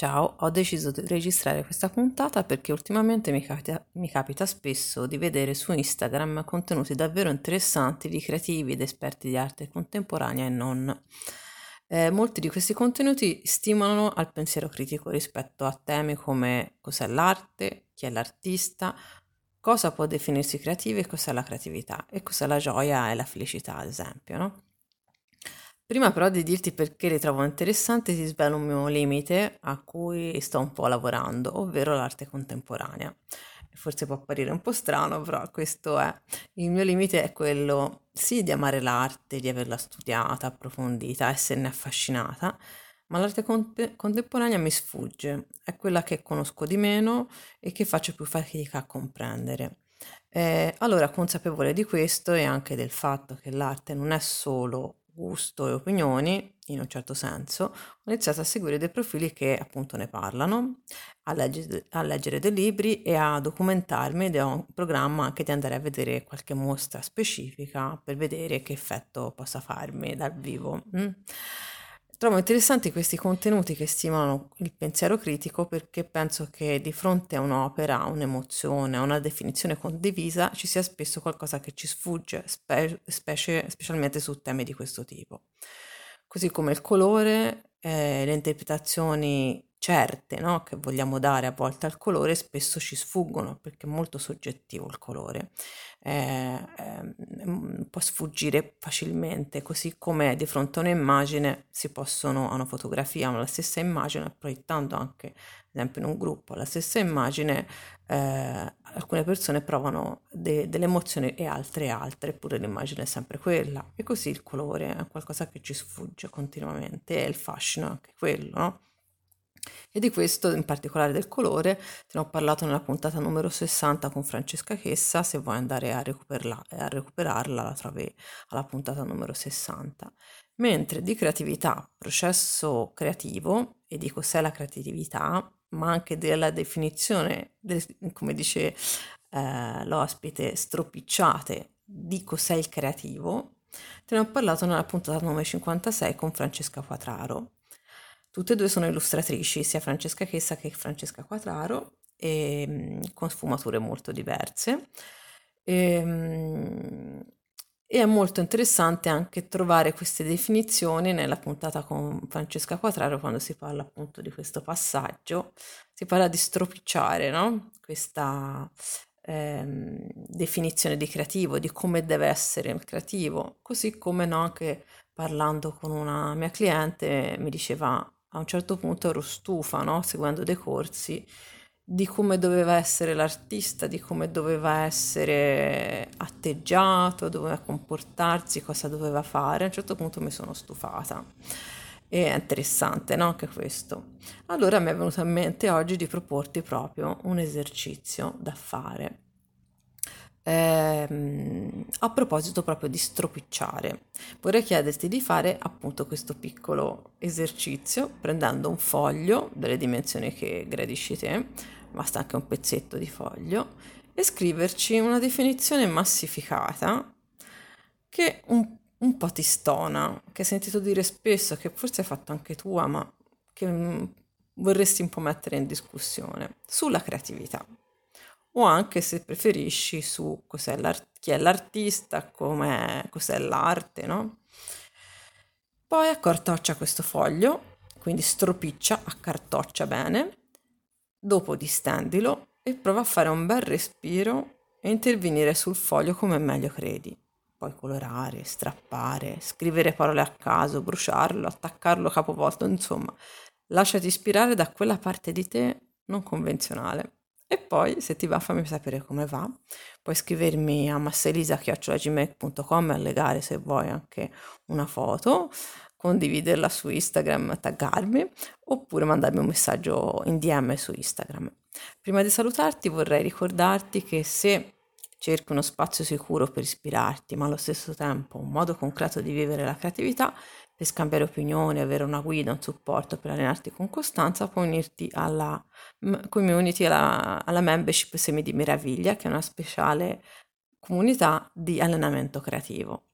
Ciao, ho deciso di registrare questa puntata perché ultimamente mi capita, mi capita, spesso di vedere su Instagram contenuti davvero interessanti di creativi ed esperti di arte contemporanea e non. Eh, molti di questi contenuti stimolano al pensiero critico rispetto a temi come cos'è l'arte, chi è l'artista, cosa può definirsi creativo e cos'è la creatività e cos'è la gioia e la felicità, ad esempio, no? Prima però di dirti perché li trovo interessanti, ti svelo un mio limite a cui sto un po' lavorando, ovvero l'arte contemporanea. Forse può apparire un po' strano, però questo è. Il mio limite è quello, sì, di amare l'arte, di averla studiata, approfondita, esserne affascinata, ma l'arte conte- contemporanea mi sfugge, è quella che conosco di meno e che faccio più fatica a comprendere. Eh, allora, consapevole di questo e anche del fatto che l'arte non è solo gusto e opinioni, in un certo senso, ho iniziato a seguire dei profili che appunto ne parlano, a, legge, a leggere dei libri e a documentarmi ed ho un programma anche di andare a vedere qualche mostra specifica per vedere che effetto possa farmi dal vivo. Mm. Trovo interessanti questi contenuti che stimolano il pensiero critico perché penso che di fronte a un'opera, a un'emozione, a una definizione condivisa ci sia spesso qualcosa che ci sfugge, spe- specie, specialmente su temi di questo tipo. Così come il colore, eh, le interpretazioni certe no? che vogliamo dare a volte al colore spesso ci sfuggono perché è molto soggettivo il colore, eh, eh, può sfuggire facilmente, così come di fronte a un'immagine si possono, a una fotografia, la stessa immagine, proiettando anche, ad esempio in un gruppo, la stessa immagine, eh, alcune persone provano de- delle emozioni e altre altre, eppure l'immagine è sempre quella. E così il colore è qualcosa che ci sfugge continuamente e il fascino è anche quello, no? E di questo, in particolare del colore, te ne ho parlato nella puntata numero 60 con Francesca Chessa, se vuoi andare a a recuperarla la trovi alla puntata numero 60. Mentre di creatività, processo creativo, e di cos'è la creatività, ma anche della definizione, del, come dice eh, l'ospite, stropicciate di cos'è il creativo, te ne ho parlato nella puntata numero 56 con Francesca Quatraro. Tutte e due sono illustratrici, sia Francesca Chessa che Francesca Quatraro, e, mm, con sfumature molto diverse. E, mm, e, è molto interessante anche trovare queste definizioni nella puntata con Francesca Quatraro quando si parla appunto di questo passaggio, si parla di stropicciare, no? Questa ehm, definizione di creativo, di come deve essere il creativo, così come no, anche parlando con una mia cliente mi diceva a un certo punto ero stufa, no? seguendo dei corsi, di come doveva essere l'artista, di come doveva essere atteggiato, doveva comportarsi, cosa doveva fare. A un certo punto mi sono stufata. E è interessante, no? Anche questo. Allora mi è venuto in mente oggi di proporti proprio un esercizio da fare Ehm, a proposito proprio di stropicciare, vorrei chiederti di fare appunto questo piccolo esercizio prendendo un foglio delle dimensioni che gradisci te, basta anche un pezzetto di foglio, e scriverci una definizione massificata che un, un po' ti stona, che hai sentito dire spesso, che forse hai fatto anche tua, ma che mm, vorresti un po' mettere in discussione sulla creatività o anche se preferisci su cos'è chi è l'artista, cos'è l'arte, no? Poi accartoccia questo foglio, quindi stropiccia, accartoccia bene, dopo distendilo e prova a fare un bel respiro e intervenire sul foglio come meglio credi. Puoi colorare, strappare, scrivere parole a caso, bruciarlo, attaccarlo capovolto, insomma, lasciati ispirare da quella parte di te non convenzionale. E poi, se ti va, fammi sapere come va. Puoi scrivermi a masselisa.gmail.com e allegare se vuoi anche una foto, condividerla su Instagram, taggarmi, oppure mandarmi un messaggio in DM su Instagram. Prima di salutarti vorrei ricordarti che se cerchi uno spazio sicuro per ispirarti, ma allo stesso tempo un modo concreto di vivere la creatività, per scambiare opinioni, avere una guida, un supporto per allenarti con costanza, puoi unirti alla community, alla, alla membership Semi di Meraviglia, che è una speciale comunità di allenamento creativo.